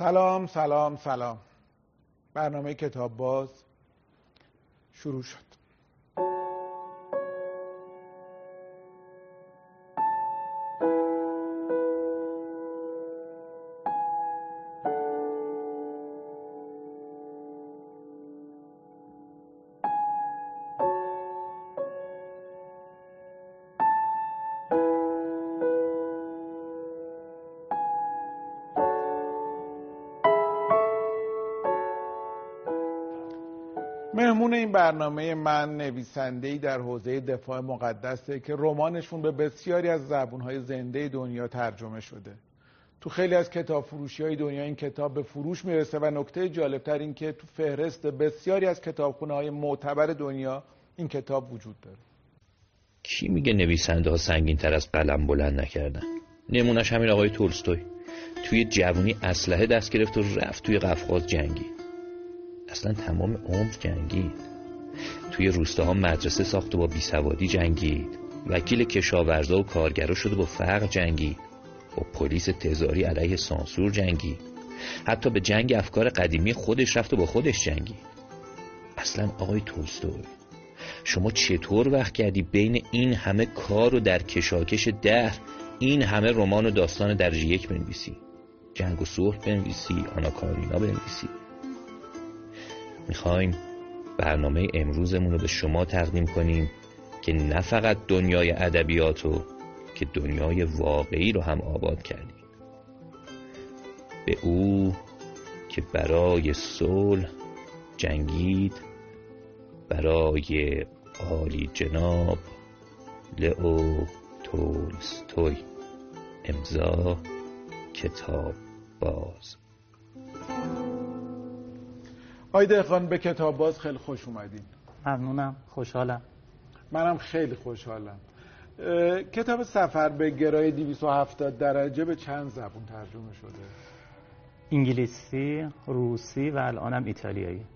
سلام سلام سلام. برنامه کتاب باز شروع شد. این برنامه من نویسنده‌ای در حوزه دفاع مقدسه که رمانشون به بسیاری از زبونهای زنده دنیا ترجمه شده. تو خیلی از کتاب فروشی های دنیا این کتاب به فروش می‌رسه و نکته جالبتر این که تو فهرست بسیاری از کتابخونه های معتبر دنیا این کتاب وجود داره. کی میگه نویسنده ها سنگین تر از قلم بلند نکردن؟ نمونش همین آقای تولستوی. توی جوونی اسلحه دست گرفت و رفت توی قفقاز جنگی. اصلا تمام عمر جنگید توی روستاها مدرسه ساخت و با بیسوادی جنگید. وکیل کشاورزا و کارگرا شده با فقر جنگید. با پلیس تزاری علیه سانسور جنگید. حتی به جنگ افکار قدیمی خودش رفت و با خودش جنگید. اصلا آقای تولستوی شما چطور وقت کردی بین این همه کار و در کشاکش دهر این همه رمان و داستان درجه یک بنویسی؟ جنگ و صلح بنویسی آنا کارینا بنویسی. می‌خوایم برنامه امروزمون رو به شما تقدیم کنیم که نه فقط دنیای ادبیات رو که دنیای واقعی رو هم آباد کردیم. به او که برای صلح جنگید برای عالی جناب لئو تولستوی. امضا کتاب باز. آقای دهقان به کتاب باز خیلی خوش اومدین. ممنونم خوشحالم. منم خیلی خوشحالم. کتاب سفر به گرای 270 درجه به چند زبون ترجمه شده؟ انگلیسی، روسی و الانم ایتالیایی.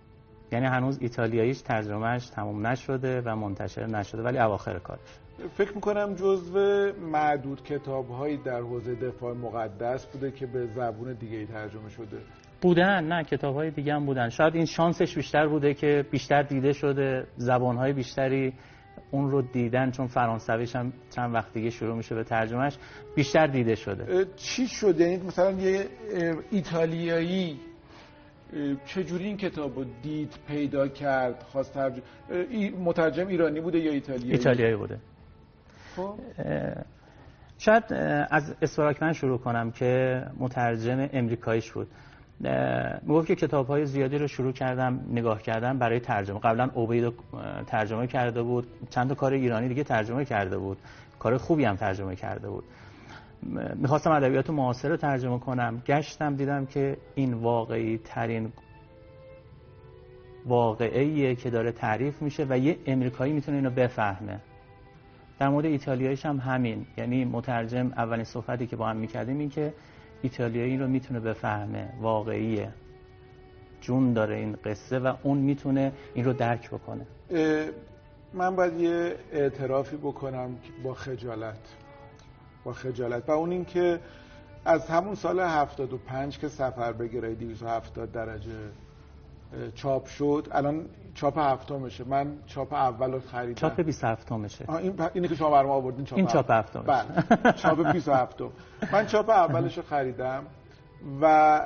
یعنی هنوز ایتالیاییش ترجمهش تموم نشده و منتشر نشده ولی اواخر کارش. فکر می‌کنم جزو معدود کتاب هایی در حوزه دفاع مقدس بوده که به زبون دیگه ای ترجمه شده. بودن نه کتاب های دیگه هم بودن. شاید این شانسش بیشتر بوده که بیشتر دیده شده زبان های بیشتری اون رو دیدن چون فرانسویش هم چند وقت دیگه شروع میشه به ترجمهش بیشتر دیده شده. چی شده؟ یعنی مثلا یه ایتالیایی چجوری این کتاب رو دید پیدا کرد خواست ترجمه مترجم ایرانی بوده یا ایتالیایی؟ ایتالیایی بوده. خب. شاید از اسفراکمن شروع کنم که مترجم امریکاییش بود. می‌گفت که کتاب های زیادی رو شروع کردم نگاه کردم برای ترجمه. قبلا اوبید ترجمه کرده بود. چند تا کار ایرانی دیگه ترجمه کرده بود. کار خوبی هم ترجمه کرده بود. می‌خواستم ادبیات معاصر رو ترجمه کنم. گشتم دیدم که این واقعی ترین واقعیه که داره تعریف میشه و یه امریکایی می‌تونه اینو بفهمه. در مورد ایتالیاییش هم همین. یعنی مترجم اولین صحبتی که با هم می‌کردیم این که ایتالیایی رو می‌تونه بفهمه واقعیه. جون داره این قصه و اون می‌تونه این رو درک بکنه. من باید یه اعترافی بکنم با خجالت. با خجالت. و اون این که از همون سال 75 که سفر به گرای 270 درجه چاپ شد الان چاپ هفتمشه. من چاپ اول رو خریدم. چاپ 27 مشه این اینی که شما برام آوردین چاپ این چاپ هفتم. بله. چاپ 27 من چاپ اولش رو خریدم و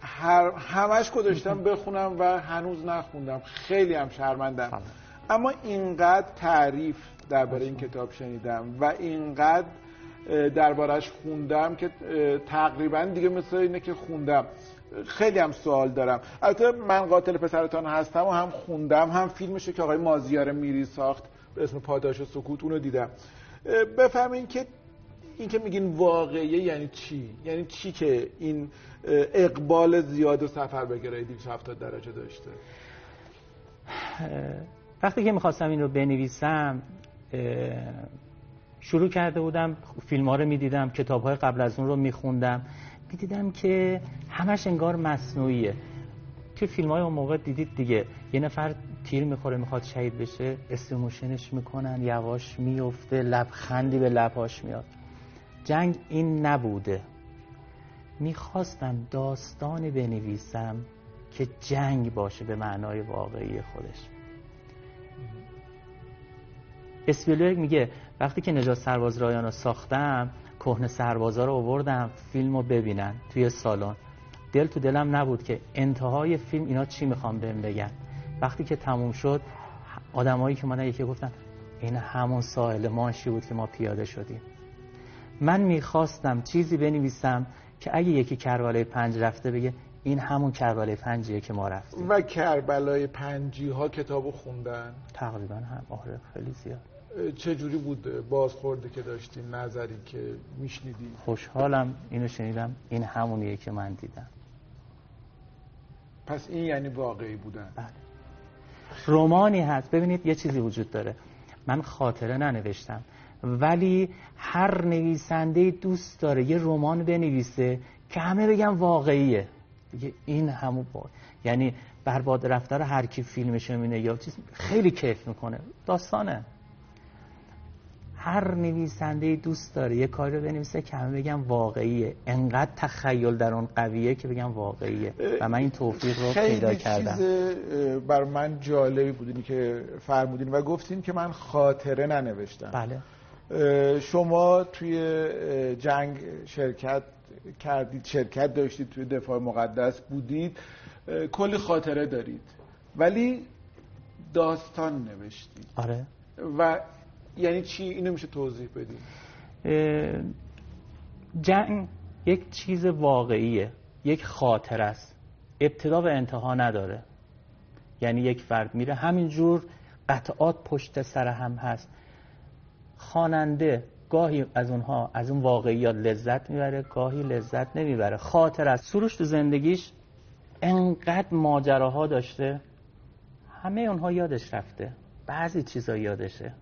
هر همش گذاشتم بخونم و هنوز نخوندم. خیلی هم شرمندم. اما اینقدر تعریف درباره این کتاب شنیدم و اینقدر دربارش خوندم که تقریبا دیگه مثل اینه که خوندم. خیلی هم سوال دارم. البته من قاتل پسرتان هستم و هم خوندم هم فیلمشه که آقای مازیار میری ساخت به اسم پاداش و سکوت اونو دیدم. بفهمین که این که میگین واقعیه یعنی چی؟ یعنی چی که این اقبال زیاد و سفر به گرای 270 درجه داشته؟ وقتی که می‌خواستم این رو بنویسم شروع کرده بودم فیلم ها رو می‌دیدم کتاب های قبل از اون رو میخوندم. می‌دیدم که همش انگار مصنوعیه. توی فیلم های اون موقع دیدید دیگه یه نفر تیر می‌خوره می‌خواد شهید بشه استیموشنش می‌کنن یواش میفته لبخندی به لبهاش میاد. جنگ این نبوده. می‌خواستم داستانی بنویسم که جنگ باشه به معنای واقعی خودش. اسپیلبرگ میگه وقتی که نجات سرباز رایان رو ساختم کهنه سربازا رو آوردم فیلم رو ببینن توی سالن. دل تو دلم نبود که انتهای فیلم اینا چی می‌خوام بهم بگن. وقتی که تموم شد آدمایی که من یکی گفتن این همون ساحل ماشی بود که ما پیاده شدیم. من می‌خواستم چیزی بنویسم که اگه یکی کربلای پنج رفته بگه این همون کربلای پنجیه که ما رفتیم. و کربلای پنجی ها کتابو خوندن؟ تقریبا هم. آره خیلی زیاد. چه جوری بود بازخورده که داشتیم نظری که میشنیدی؟ خوشحالم اینو شنیدم. این همونیه که من دیدم. پس این یعنی واقعی بودن. بله. رومانی هست. ببینید یه چیزی وجود داره. من خاطره ننوشتم. ولی هر نویسنده دوست داره یه رمان بنویسه که همه بگن واقعیه. دیگه این همون با یعنی برباد رفتار هر کی فیلمش می‌بینه یا چیز خیلی کیف می‌کنه. داستانه. هر نویسنده دوست داره. یه کاری رو بنویسه که همه بگن واقعیه. انقدر تخیل در اون قویه که بگن واقعیه. و من این توفیق رو پیدا کردم. خیلی بر من جالبی بودین که فرمودین و گفتین که من خاطره ننوشتم. بله. شما توی جنگ شرکت کردید شرکت داشتید توی دفاع مقدس بودید. کلی خاطره دارید. ولی داستان نوشتید. آره. و یعنی چی؟ اینو میشه توضیح بدید جنگ یک چیز واقعیه یک خاطر است. ابتدا و انتها نداره. یعنی یک فرد میره همینجور قطعات پشت سر هم هست. خواننده گاهی از اونها از اون واقعیات لذت می‌بره گاهی لذت نمی‌بره. خاطر از سروش تو زندگیش انقدر ماجراها داشته همه اونها یادش رفته. بعضی چیزا یادشه.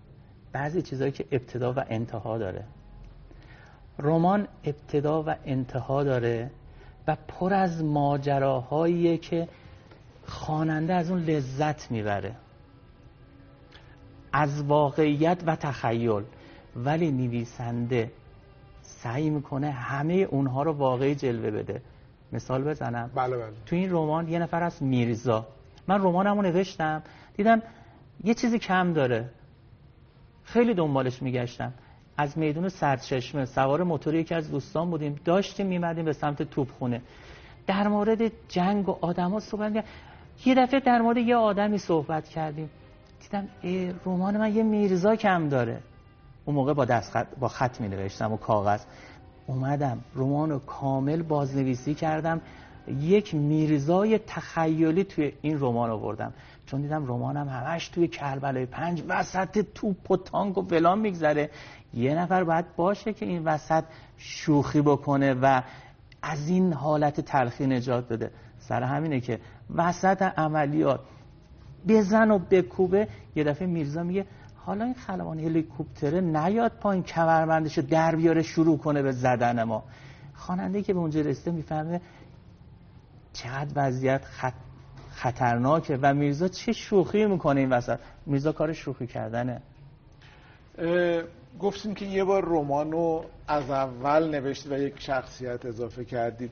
بعضی چیزایی که ابتدا و انتها داره. رمان ابتدا و انتها داره و پر از ماجراهاییه که خواننده از اون لذت می‌بره. از واقعیت و تخیل. ولی نویسنده سعی می‌کنه همه اونها رو واقعی جلوه بده. مثال بزنم. بله بله. تو این رمان یه نفر از میرزا. من رمانمو نوشتم. دیدم یه چیزی کم داره. خیلی دنبالش میگشتم از میدون سرچشمه سوار موتور یکی از دوستان بودیم. داشتیم میمدیم به سمت توپخونه در مورد جنگ و آدما صحبت یه دفعه در مورد یه آدمی صحبت کردیم. دیدم رمان من یه میرزا کم داره. اون موقع با دست خط با خط می نوشتم و کاغذ. اومدم رمان رو کامل بازنویسی کردم. یک میرزای تخیلی توی این رمان آوردم. چون دیدم رمانم همش توی کربلای پنج وسط توپ و تانک و فلان میگذره. یه نفر باید باشه که این وسط شوخی بکنه و از این حالت تلخی نجات بده. سر همینه که وسط عملیات بزن و بکوبه. یه دفعه میرزا میگه حالا این خلبان هلیکوپتره نیاد پایین کمربندش در بیاره شروع کنه به زدن ما. خواننده که به اونجا رسیده می‌فهمه چقدر وضعیت خط... خطرناکه و میرزا چه شوخی می‌کنه این وسط؟ میرزا کار شوخی کردنه. گفتیم که یه بار رمانو از اول نوشتید و یک شخصیت اضافه کردید.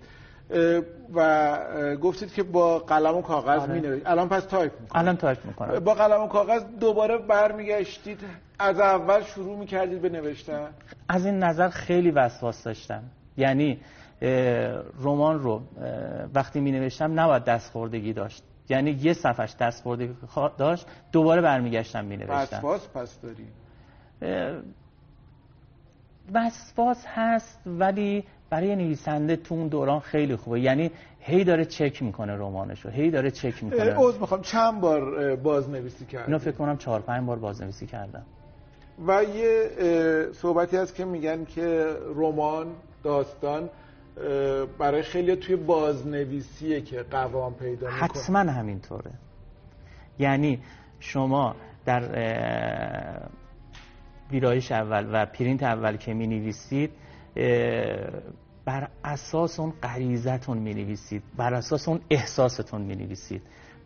و گفتید که با قلم و کاغذ آره. می الان پس تایپ می‌کنید. الان تایپ می‌کنم. با قلم و کاغذ دوباره برمیگشتید. از اول شروع می‌کردید به نوشتن؟ از این نظر خیلی وسواس داشتم. یعنی رمان رو وقتی می نوشتم نباید دست‌خوردگی داشت. یعنی یه صفحش دست‌خوردگی داشت دوباره برمیگشتم می نوشتم وسواس پس داری؟ وسواس هست ولی برای نویسنده تو اون دوران خیلی خوبه. یعنی هی داره چک می‌کنه رمانشو هی داره چک می‌کنه. عذر می‌خوام. چند بار بازنویسی کردم اینو فکر کنم چهار پنج بار بازنویسی کردم. و یه صحبتی هست که میگن که رمان داستان برای خیلی توی بازنویسیه که قوام پیدا می‌کنه. حتما همینطوره. یعنی شما در ویرایش اول و پرینت اول که می نویسید بر اساس اون غریزتون می نویسید بر اساس اون احساستون می نویسید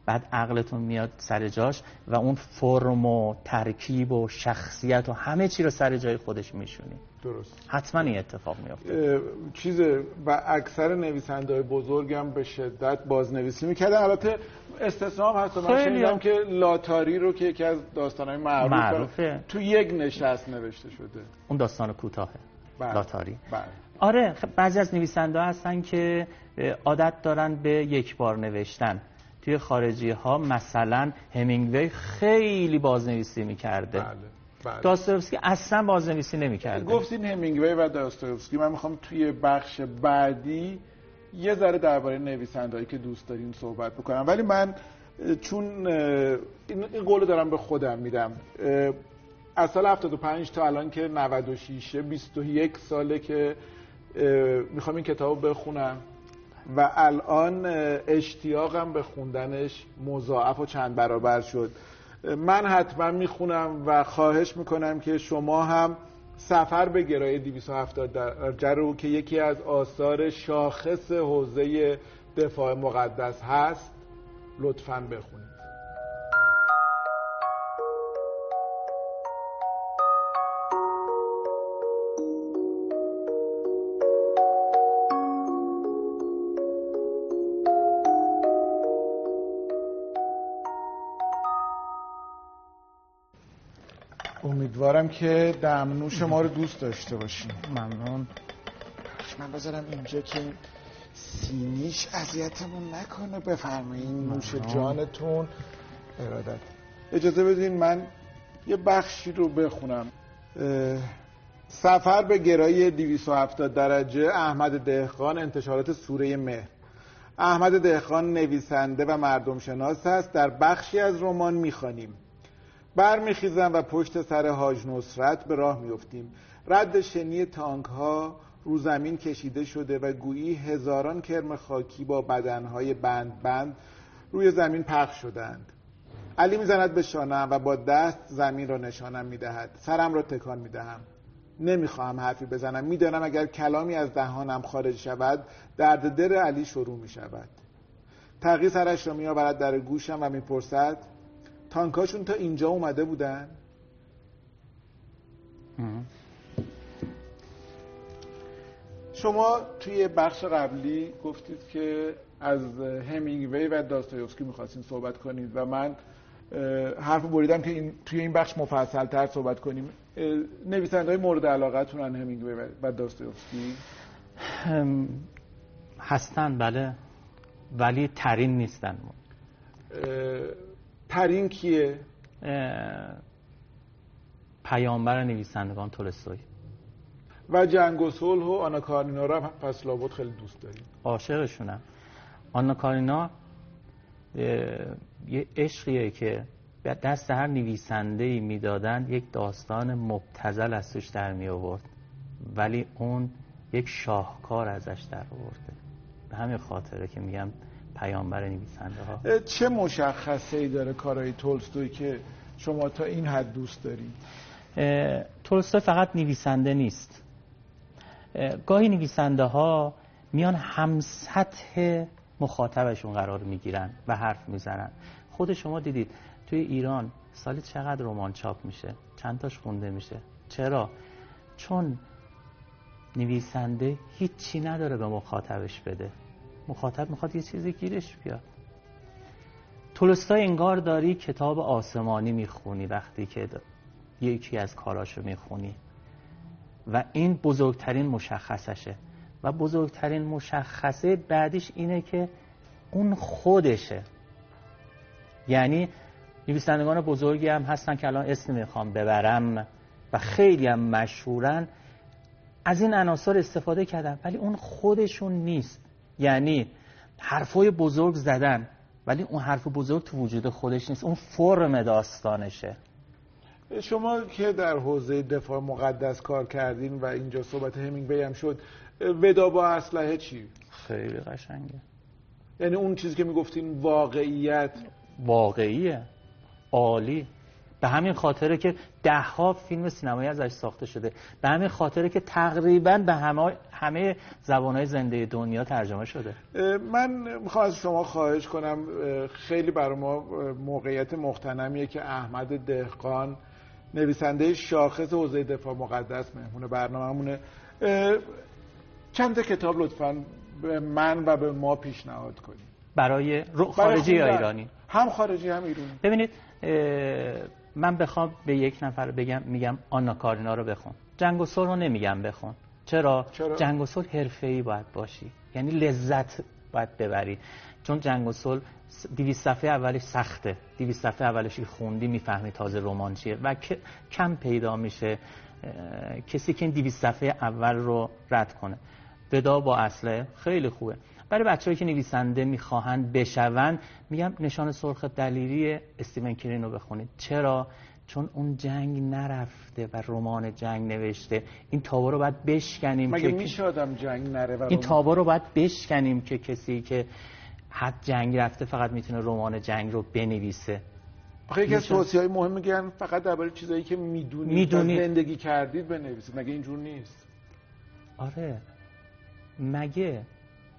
بعد عقلتون میاد سر جاش و اون فرم و ترکیب و شخصیت و همه چی رو سر جای خودش میشونی. درست. حتما این اتفاق میفته چیز و اکثر نویسنده های بزرگم به شدت بازنویسی می‌کردن. البته استثناء هم هست. من شنیدم که لاتاری رو که یکی از داستانهای معروف معروفه. تو یک نشست نوشته شده. اون داستان کوتاهه. بله. لاتاری. بله. آره بعضی از نویسنده هستن که عادت دارن به یک بار نوشتن. توی خارجی ها مثلا همینگوی خیلی بازنویسی می‌کرده. بله. بله. داستایوفسکی اصلا بازنویسی نمی‌کرده. گفتین همینگوی و داستایوفسکی. من می‌خوام توی بخش بعدی یه ذره درباره نویسندهایی که دوست داریم صحبت بکنم. ولی من چون این قول دارم به خودم میدم. از سال 75 تا الان که 96 21 ساله که می‌خوام این کتاب بخونم. و الان اشتیاقم به خوندنش مضاعف و چند برابر شد. من حتما می‌خونم و خواهش می‌کنم که شما هم سفر به گرای 270 درجه رو که یکی از آثار شاخص حوزه دفاع مقدس هست لطفا بخونید. امیدوارم که دمنوش ما رو دوست داشته باشیم. ممنون. من بذارم اینجا که سینیش اذیتمون نکنه. بفرمایین. نوش جانتون. ارادت. اجازه بدین من یه بخشی رو بخونم. سفر به گرایی 270 درجه احمد دهخان انتشارات سوره مهر. احمد دهخان نویسنده و مردم شناس است. در بخشی از رمان می‌خوانیم. برمیخیزم و پشت سر حاج نصرت به راه میفتیم. رد شنی تانک ها رو زمین کشیده شده و گویی هزاران کرم خاکی با بدنهای بند بند روی زمین پخش شدند. علی می‌زند به شانم و با دست زمین را نشانم می‌دهد. سرم را تکان می‌دهم. نمی‌خواهم حرفی بزنم. می‌دانم اگر کلامی از دهانم خارج شود درد در علی شروع می شود تغییر سرش را میآورد در گوشم و می‌پرسد تانکاشون تا اینجا اومده بودن؟ شما توی بخش قبلی گفتید که از همینگوی و داستایوفسکی می‌خواستین صحبت کنید و من حرف بریدم که این توی این بخش مفصل تر صحبت کنیم. نویسنده های مورد علاقتون همینگوی و داستایوفسکی؟ هستن بله ولی ترین نیستن. ترین کیه؟ پیامبر نویسندگان تولستوی. و جنگ و صلح و آنا کارنینا رو پس لابد خیلی دوست داریم. عاشقشونم. آنا کارنینا یه عشقیه که به دست هر نویسنده ای می‌دادن یک داستان مبتزل از توش در می آورد ولی اون یک شاهکار ازش در آورده. به همین خاطره که میگم پیامبر نویسنده ها چه مشخصه ای داره کارهای تولستوی که شما تا این حد دوست دارید؟ تولستوی فقط نویسنده نیست. گاهی نویسنده ها میان هم سطح مخاطبشون قرار می‌گیرن و حرف می‌زنن. خود شما دیدید توی ایران سالی چقدر رمان چاپ میشه؟ چند تاش خونده میشه؟ چرا؟ چون نویسنده هیچی نداره به مخاطبش بده. مخاطب می‌خواد یه چیزی گیرش بیاد. تولستای انگار داری کتاب آسمانی می‌خونی وقتی که یکی از کاراشو می‌خونی. و این بزرگترین مشخصشه. و بزرگترین مشخصه بعدیش اینه که اون خودشه. یعنی نویسندگان بزرگی هم هستن که الان اسم می‌خوام ببرم و خیلی هم مشهورن. از این عناصر استفاده کردن. ولی اون خودشون نیست. یعنی حرفای بزرگ زدن ولی اون حرف بزرگ تو وجود خودش نیست. اون فرم داستانشه. شما که در حوزه دفاع مقدس کار کردین و اینجا صحبت همینگ بیم شد ودا با اسلحه چی؟ خیلی قشنگه. یعنی اون چیزی که می‌گفتین واقعیت؟ واقعیه. عالی. به همین خاطره که ده ها فیلم سینمایی ازش ساخته شده. به همین خاطره که تقریبا به همه همه زبانهای زنده دنیا ترجمه شده. من می‌خوام از شما خواهش کنم خیلی برای ما موقعیت مختنمیه که احمد دهقان نویسنده شاخص حوزه دفاع مقدس مهمون برنامه‌مونه. چند کتاب لطفا به من و به ما پیشنهاد کنید. برای خارجی یا ایرانی؟ هم خارجی هم ایرانی. ببینید من بخوام به یک نفر بگم میگم آنا کارینا رو بخون. جنگ و رو نمیگم بخون. چرا؟, چرا؟ جنگ و صلح حرفه‌ای باید باشی. یعنی لذت باید ببری. چون جنگ و صلح 200 صفحه اولش سخته. 200 صفحه اولش خوندی می‌فهمی تازه رمان چیه. و کم پیدا میشه کسی که این 200 صفحه اول رو رد کنه. ودا با اصله خیلی خوبه. برای بچه‌ای که نویسنده می‌خواهند بشون میگم نشان سرخ دلیری استیون کرین رو بخونید. چرا؟ چون اون جنگ نرفته و رمان جنگ نوشته. این تابو رو باید بشکنیم مگه میشه آدم جنگ نره این تابو رو باید بشکنیم که کسی که حد جنگ رفته فقط می‌تونه رمان جنگ رو بنویسه. آخه یکی از توصیه های مهم میگن فقط درباره چیزایی که می‌دونید می‌دونید. زندگی کردید بنویسید. مگه اینجور نیست؟ آره. مگه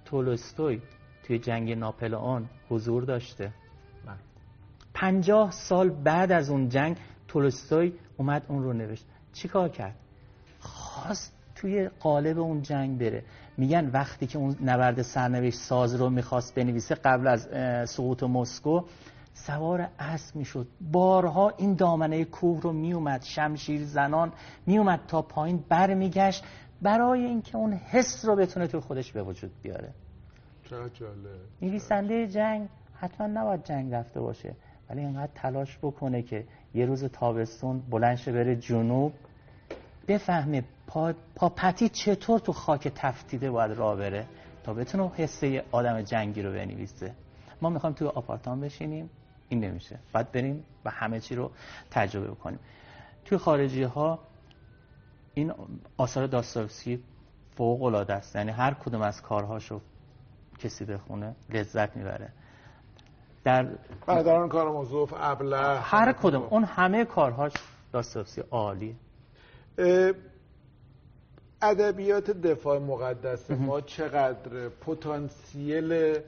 تولستوی توی جنگ ناپلئون حضور داشته. پنجاه سال بعد از اون جنگ تولستوی اومد اون رو نوشت. چیکار کرد؟ خواست توی قالب اون جنگ بره. میگن وقتی که اون نبرد سرنوشت ساز رو می‌خواست بنویسه قبل از سقوط مسکو سوار اسب می‌شد. بارها این دامنه کوه رو میومد شمشیر زنان میومد تا پایین برمیگشت. برای اینکه اون حس رو بتونه تو خودش به وجود بیاره. نویسنده جنگ حتما نباید جنگ رفته باشه ولی اینقدر تلاش بکنه که یه روز تابستون بلنشه بره جنوب بفهمه پا, پا پتی چطور تو خاک تفتیده باید راه بره تا بتونه حسه آدم جنگی رو بنویسه. ما می‌خوایم توی آپارتمان بشینیم این نمیشه. باید بریم و همه چی رو تجربه بکنیم. توی خارجی ها این آثار داستایوفسکی فوق العاده است. یعنی هر کدوم از کارهاشو کسی بخونه لذت می‌بره. در برادران کارامازوف ابله هر کدوم. اون همه کارهاش داستایوفسکی عالی ادبیات دفاع مقدس ما چقدر پتانسیل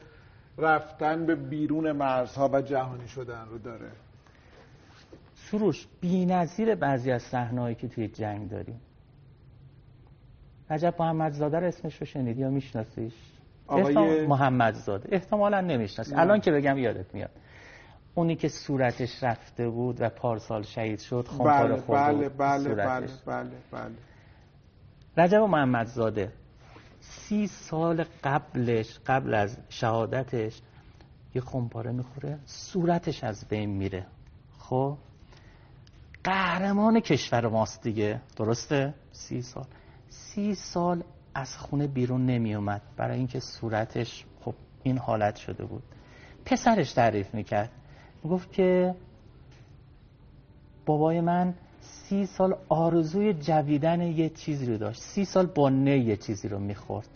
رفتن به بیرون مرزها و جهانی شدن رو داره. سروش بی‌نظیر بعضی از صحنه‌ای که توی جنگ داریم رجب محمدزاده رو اسمش رو شنید یا میشناسیش؟ آقای محمدزاده. احتمالا نمی‌شناسی الان که بگم یادت میاد. اونی که صورتش رفته بود و پارسال شهید شد خونپار بله بله بله, بله بله بله. رجب محمدزاده سی سال قبلش قبل از شهادتش یه خونپاره می‌خوره صورتش از بین میره. خب؟ قهرمان کشور ماست دیگه. درسته؟ سی سال. سی سال از خونه بیرون نمی اومد برای اینکه صورتش خب این حالت شده بود. پسرش تعریف می‌کرد. گفت که بابای من سی سال آرزوی جویدن یه چیزی رو داشت. سی سال با نه یه چیزی رو می‌خورد.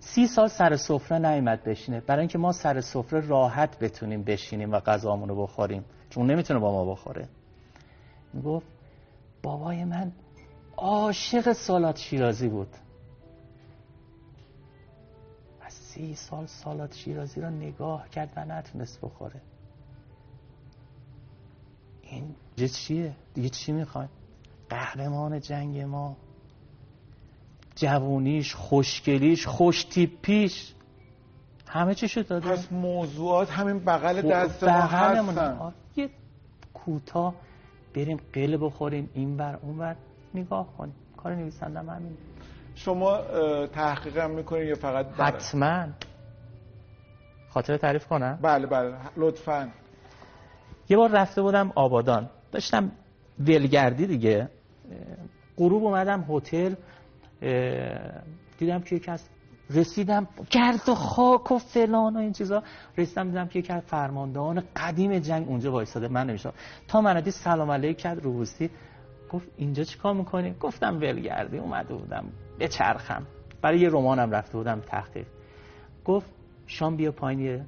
سی سال سر سفره نیومد بشینه. برای اینکه ما سر سفره راحت بتونیم بشینیم و غذامون رو بخوریم. چون نمی‌تونه با ما بخوره. گفت بابای من عاشق سالات شیرازی بود. و سی سال سالات شیرازی را نگاه کرد و نتونست بخوره. این دیگه چیه؟ دیگه چی می‌خواد؟ قهرمان جنگ ما. جوونیش خوشگلیش خوش تیپیش همه چی شد داده. پس موضوعات همین بغل دست ما هستن. یه کوتاه بریم قله بخوریم این بر اون بر نگاه کنیم کار نویسندم همین. شما تحقیق هم می‌کنید یا فقط حتما. خاطر تعریف کنم. بله بله. لطفا. یه بار رفته بودم آبادان. داشتم ولگردی دیگه. غروب اومدم هتل. دیدم که یکی از رسیدم گرد و خاک و فلان و این چیزا. رسیدم دیدم که یکی از فرماندهان قدیم جنگ اونجا وایساده من نمیشم تا من سلام علیک کرد گفت اینجا چیکار می‌کنی؟ گفتم ولگردی. اومده بودم. به چرخم برای یه رمانم رفته بودم تحقیق گفت شام بیا پایین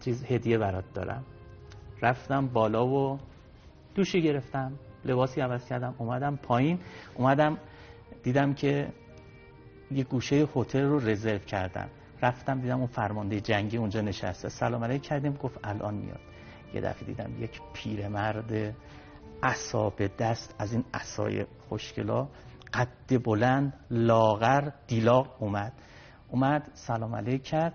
چیز هدیه برات دارم. رفتم بالا و دوشی گرفتم. لباسی عوض کردم. اومدم پایین. اومدم دیدم که یه گوشه هتل رو رزرو کردم. رفتم دیدم اون فرمانده جنگی اونجا نشسته. سلام علیک کردیم. گفت الان میاد. یه دفعه دیدم یک پیرمرد عصا دست از این عصای خوشگلا قد بلند لاغر دیلاق اومد. اومد سلام علیک کرد.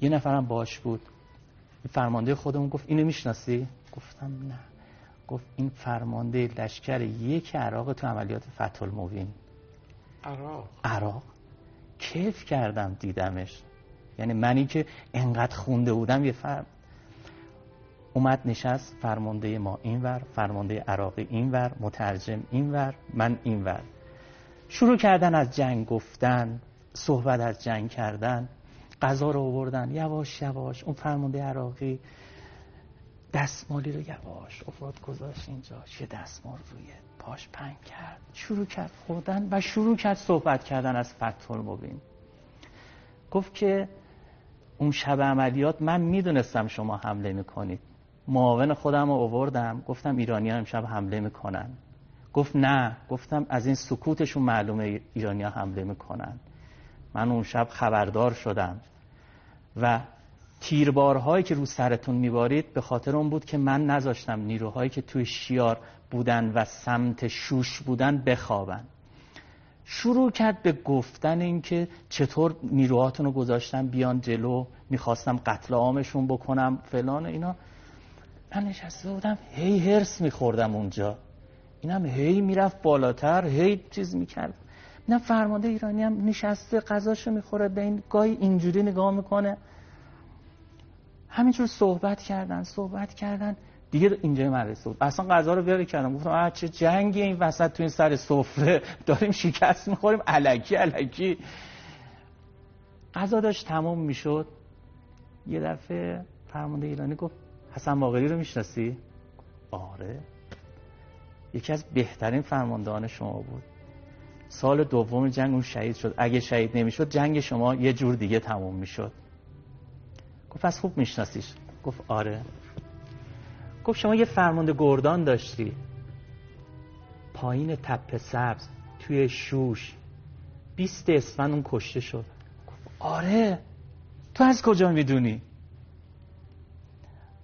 یه نفرم باش بود. فرمانده خودمون گفت اینو می‌شناسی؟ گفتم نه. گفت این فرمانده لشکر یک عراق تو عملیات فتح المبین عراق؟ عراق. کیف کردم دیدمش. یعنی منی که انقدر خونده بودم یه فرم اومد نشست فرمانده ما اینور فرمانده عراقی اینور مترجم اینور من اینور. شروع کردن از جنگ گفتن صحبت از جنگ کردن غذا رو آوردن. یواش یواش اون فرمانده عراقی دستمالی رو یواش افراد گذاشت اینجا یه دستمال روی پاش پنگ کرد. شروع کرد خوردن و شروع کرد صحبت کردن از فتح المبین. گفت که اون شب عملیات من می‌دونستم شما حمله می‌کنید. معاون خودم رو آوردم گفتم ایرانی ها امشب حمله می‌کنن. گفت نه گفتم از این سکوتشون معلومه ایرانی ها حمله می‌کنن. من اون شب خبردار شدم. و تیربارهایی که رو سرتون میبارید به خاطر اون بود که من نذاشتم نیروهایی که توی شیار بودن و سمت شوش بودن بخوابن. شروع کرد به گفتن اینکه چطور نیروهاتون رو گذاشتم بیان جلو می‌خواستم قتل عامشون بکنم فلان اینا. من نشسته بودم. هی هرس میخوردم اونجا. اینم هی می‌رفت بالاتر هی چیز می‌کرد. نه فرمانده ایرانی هم نشسته قضاشو می‌خوره به این گاهی اینجوری نگاه می‌کنه. همینجور صحبت کردن صحبت کردن. دیگه اینجا مدرسه بود اصلا غذا رو بیاره کردم. گفتم چه جنگی این وسط تو این سر سفره. داریم شکست می‌خوریم. علکی علکی غذا داشت تمام می‌شد. یه دفعه فرمانده ایرانی گفت حسن باقری رو می‌شناسی؟ آره. یکی از بهترین فرماندهان شما بود. سال دوم جنگ اون شهید شد. اگه شهید نمی‌شد جنگ شما یه جور دیگه تموم می‌شد. گفت پس خوب میشناسیش. گفت آره. گفت شما یه فرمانده گردان داشتی. پایین تپه سبز توی شوش. بیست اسفند اون کشته شد. گفت آره. تو از کجا می‌دونی؟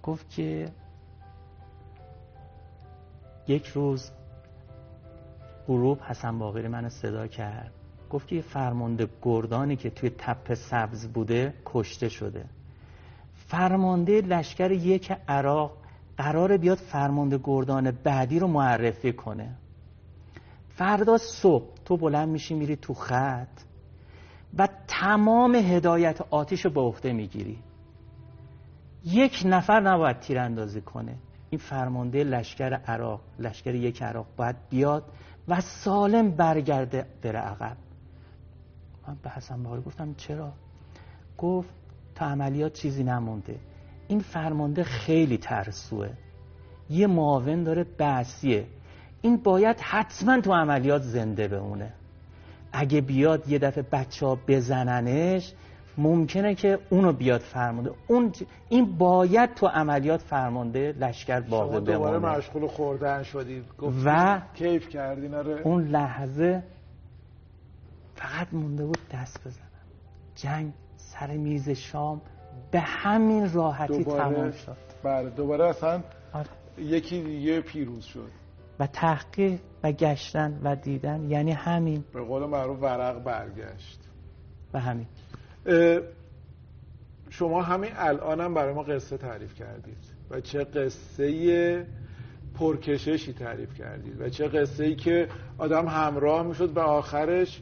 گفت که یک روز غروب حسن باقری من صدا کرد. گفت که یه فرمانده گردانی که توی تپه سبز بوده کشته شده. فرمانده لشکر یک عراق قراره بیاد فرمانده گردان بعدی رو معرفی کنه. فردا صبح تو بلند میشی میری تو خط و تمام هدایت آتیش رو به عهده می‌گیری. یک نفر نباید تیراندازی کنه. این فرمانده لشکر عراق لشکر یک عراق باید بیاد و سالم برگرده بره عقب. من به حسن باری گفتم چرا؟ گفت تا عملیات چیزی نمونده. این فرمانده خیلی ترسوه. یه معاون داره بعثیه. این باید حتما تو عملیات زنده بمونه. اگه بیاد یه دفعه بچه ها بزننش ممکنه که اونو بیاد فرمانده. اون این باید تو عملیات فرمانده لشکر باقی بمونه دوباره مشغول خوردن شدید. و کیف کردین آره. اون لحظه فقط مونده بود دست بزنم. جنگ سر میز شام به همین راحتی تمام شد. بله دوباره اصلا آره. یکی دیگه پیروز شد. و تحقیق و گشتن و دیدن یعنی همین. به قول معروف ورق برگشت. و همین. شما همین الانم هم برای ما قصه تعریف کردید و چه قصه پرکششی تعریف کردید و چه قصه ای که آدم همراه می‌شد و آخرش.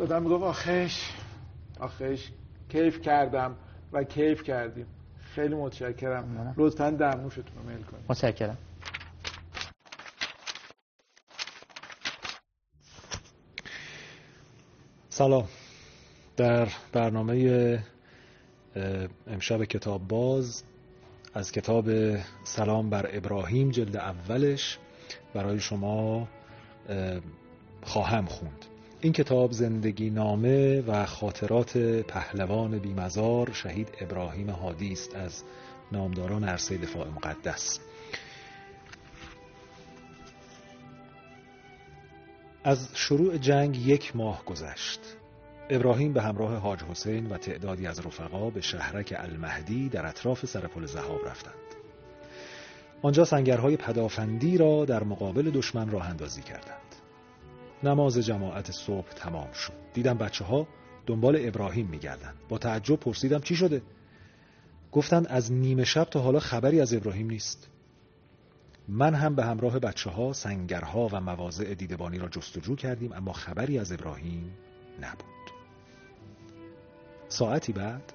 آدم می‌گفت آخش آخش کیف کردم و کیف کردیم. خیلی متشکرم. لطفا دمنوشتون رو میل کنید. متشکرم. سلام. در برنامه امشب کتاب باز. از کتاب سلام بر ابراهیم جلد اولش برای شما خواهم خوند. این کتاب زندگی نامه و خاطرات پهلوان بیمزار شهید ابراهیم حادی است از نامداران عرصه دفاع مقدس. از شروع جنگ یک ماه گذشت. ابراهیم به همراه حاج حسین و تعدادی از رفقا به شهرک المهدی در اطراف سرپل زهاب رفتند. آنجا سنگرهای پدافندی را در مقابل دشمن راه اندازی کردند. نماز جماعت صبح تمام شد. دیدم بچه ها دنبال ابراهیم میگردند با تعجب پرسیدم چی شده؟ گفتند از نیمه شب تا حالا خبری از ابراهیم نیست. من هم به همراه بچه ها سنگرها و مواضع دیدبانی را جستجو کردیم اما خبری از ابراهیم نبود. ساعتی بعد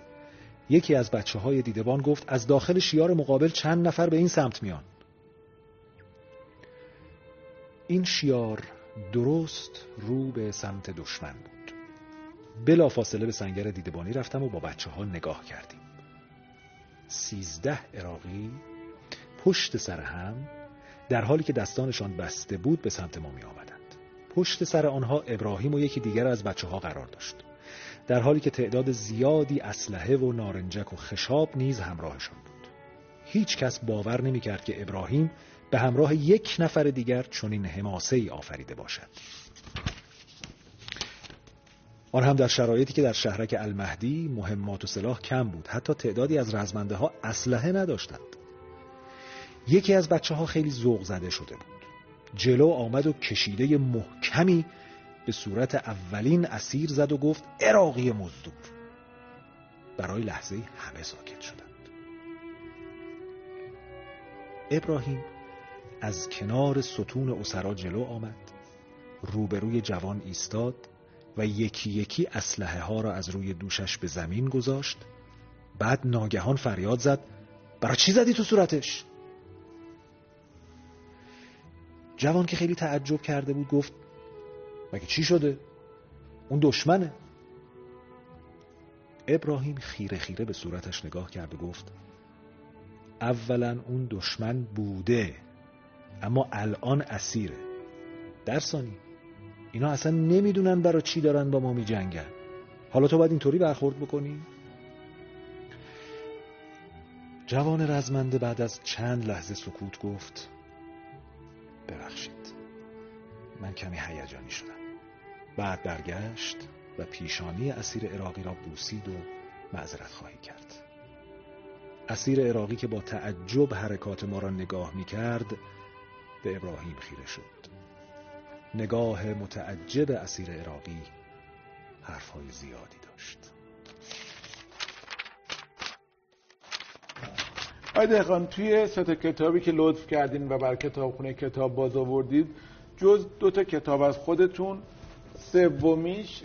یکی از بچه های دیدبان گفت از داخل شیار مقابل چند نفر به این سمت میان این شیار درست رو به سمت دشمن بود بلا فاصله به سنگر دیدبانی رفتم و با بچه ها نگاه کردیم سیزده عراقی پشت سر هم در حالی که دستانشان بسته بود به سمت ما می آمدند. پشت سر آنها ابراهیم و یکی دیگر از بچه ها قرار داشت. در حالی که تعداد زیادی اسلحه و نارنجک و خشاب نیز همراهشان بود. هیچ کس باور نمی کرد که ابراهیم به همراه یک نفر دیگر چنین حماسه ای آفریده باشد. آن هم در شرایطی که در شهرک المهدی مهمات و سلاح کم بود حتی تعدادی از رزمنده ها اسلحه نداشتند یکی از بچه ها خیلی ذوق زده شده بود جلو آمد و کشیده محکمی به صورت اولین اسیر زد و گفت اراقی مزدور. برای لحظه همه ساکت شدند. ابراهیم از کنار ستون اسرا جلو آمد روبروی جوان ایستاد و یکی یکی اسلحه ها را از روی دوشش به زمین گذاشت. بعد ناگهان فریاد زد برای چی زدی تو صورتش؟ جوان که خیلی تعجب کرده بود گفت مگه چی شده؟ اون دشمنه ابراهیم خیره خیره به صورتش نگاه کرد و گفت اولا اون دشمن بوده اما الان اسیره درسانی اینا اصلا نمی‌دونن برای چی دارن با ما می جنگن حالا تو باید اینطوری برخورد بکنی؟ جوان رزمنده بعد از چند لحظه سکوت گفت ببخشید من کمی هیجانی شدم بعد برگشت و پیشانی اسیر عراقی را بوسید و معذرت خواهی کرد. اسیر عراقی که با تعجب حرکات ما را نگاه می کرد به ابراهیم خیره شد. نگاه متعجب اسیر عراقی حرفهای زیادی داشت. آقای دهقان توی ست کتابی که لطف کردین و بر کتابخونه کتاب باز آوردید جز دو تا کتاب از خودتون سومیش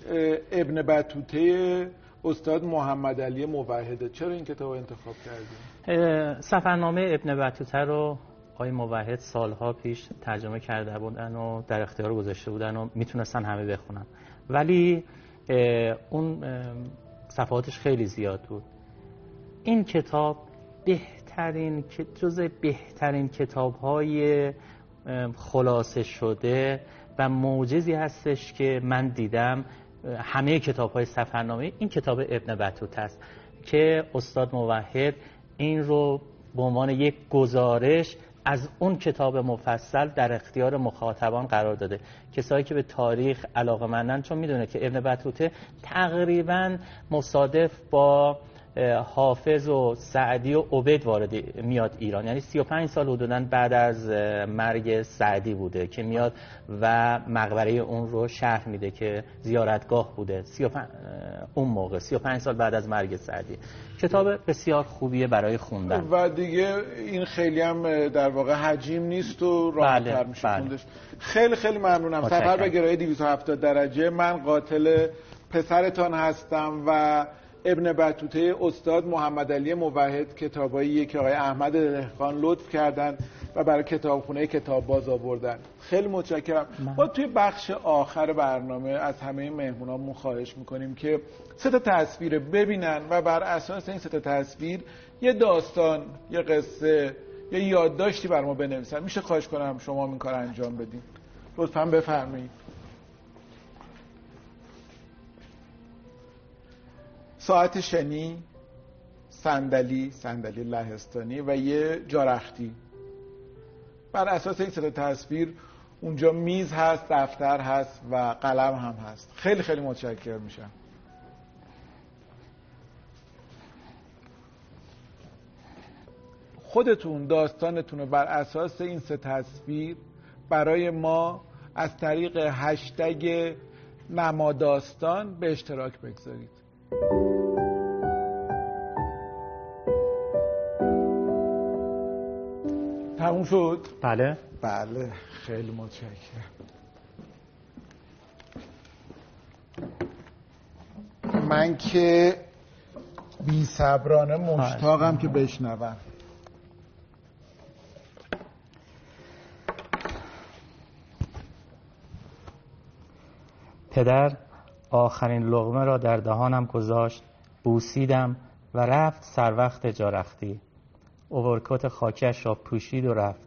ابن بطوته استاد محمد علی موحده. چرا این کتاب انتخاب کردین؟ سفرنامه ابن بطوته رو آقای موحد سالها پیش ترجمه کرده بودن و در اختیار گذاشته بودن و می‌تونستن همه بخونن. ولی اون صفحاتش خیلی زیاد بود. این کتاب بهترین جز بهترین کتاب های خلاصه شده و موجزی هستش که من دیدم همه کتاب های سفرنامه این کتاب ابن بطوت است که استاد موحد این رو به عنوان یک گزارش از اون کتاب مفصل در اختیار مخاطبان قرار داده. کسایی که به تاریخ علاقه مندن چون می‌دونه که ابن بطوته تقریبا مصادف با حافظ و سعدی و عبید وارد میاد ایران. یعنی 35 سال حدودا بعد از مرگ سعدی بوده که میاد و مقبره اون رو شرح میده که زیارتگاه بوده. 35 اون موقع 35 سال بعد از مرگ سعدی. کتاب بسیار خوبیه برای خوندن. و دیگه این خیلی هم در واقع حجیم نیست و راحت‌تر بله، میشه بله. خوندش. خیلی خیلی ممنونم. سفر به گرای 270 درجه. من قاتل پسرتان هستم و ابن بطوته استاد محمد علی موحد کتابایی که آقای احمد دهقان لطف کردن و برای کتابخونه کتاب باز آوردن. خیلی متشکرم. ما توی بخش آخر برنامه از همه مهمونامون خواهش می‌کنیم که سه تا تصویر ببینن و بر اساس این سه تا تصویر یه داستان یه قصه یه یادداشتی بر ما بنویسن. میشه خواهش کنم شما این کار انجام بدین؟ لطفا بفرمایید. ساعت شنی صندلی صندلی لهستانی و یه جارختی. بر اساس این سه تصویر اونجا میز هست دفتر هست و قلم هم هست. خیلی خیلی متشکر میشم. خودتون داستانتون رو بر اساس این سه تصویر برای ما از طریق هشتگ نما داستان به اشتراک بگذارید. شد؟ بله. بله خیلی متشکرم. من که بی صبرانه مشتاقم که بشنوم. پدر آخرین لغمه را در دهانم گذاشت بوسیدم و رفت سر وقت جارختی اوورکوت خاکش را پوشید و رفت.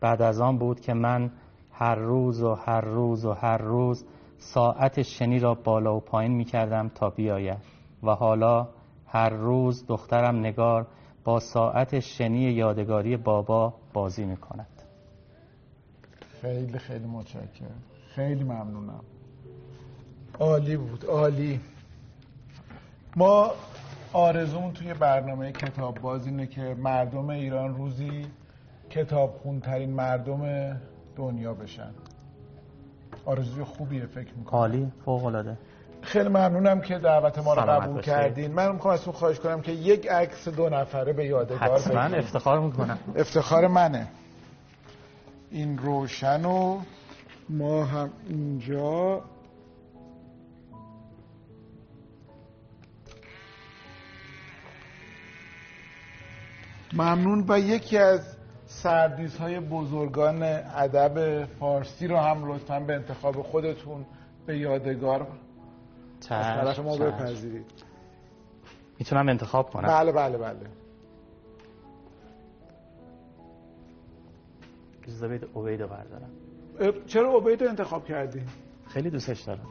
بعد از آن بود که من هر روز و هر روز و هر روز ساعت شنی را بالا و پایین می کردم تا بیاید و حالا هر روز دخترم نگار با ساعت شنی یادگاری بابا بازی می کند. خیلی خیلی متشکرم. خیلی ممنونم. عالی بود عالی. ما آرزومون توی برنامه کتاب باز اینه که مردم ایران روزی کتاب خونترین مردم دنیا بشن. آرزوی خوبیه فکر می‌کنم. عالی فوق العاده خیلی ممنونم که دعوت ما رو قبول. کردین. من می‌خوام ازتون خواهش کنم که یک عکس دو نفره به یادگار حتما. افتخار می‌کنم. افتخار منه. این روشن و ما هم اینجا ممنون و یکی از سردیس های بزرگان ادب فارسی رو هم لطفا به انتخاب خودتون به یادگار چشم. بپذیرید. می‌تونم انتخاب کنم؟ بله بله بله. اجازه بدید عبید رو بردارم چرا عبید رو انتخاب کردی؟ خیلی دوستش دارم.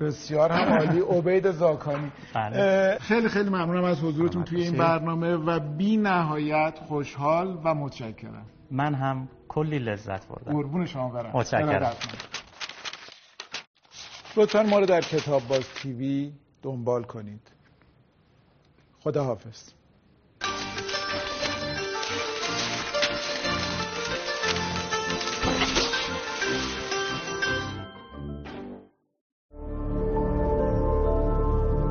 بسیار هم عالی. عبید زاکانی. بله. خیلی خیلی ممنونم از حضورتون توی این. برنامه و بی نهایت خوشحال و متشکرم. من هم کلی لذت بردم. قربون شما برم. متشکرم. لطفا ما رو در کتاب باز تیوی دنبال کنید. خدا حافظ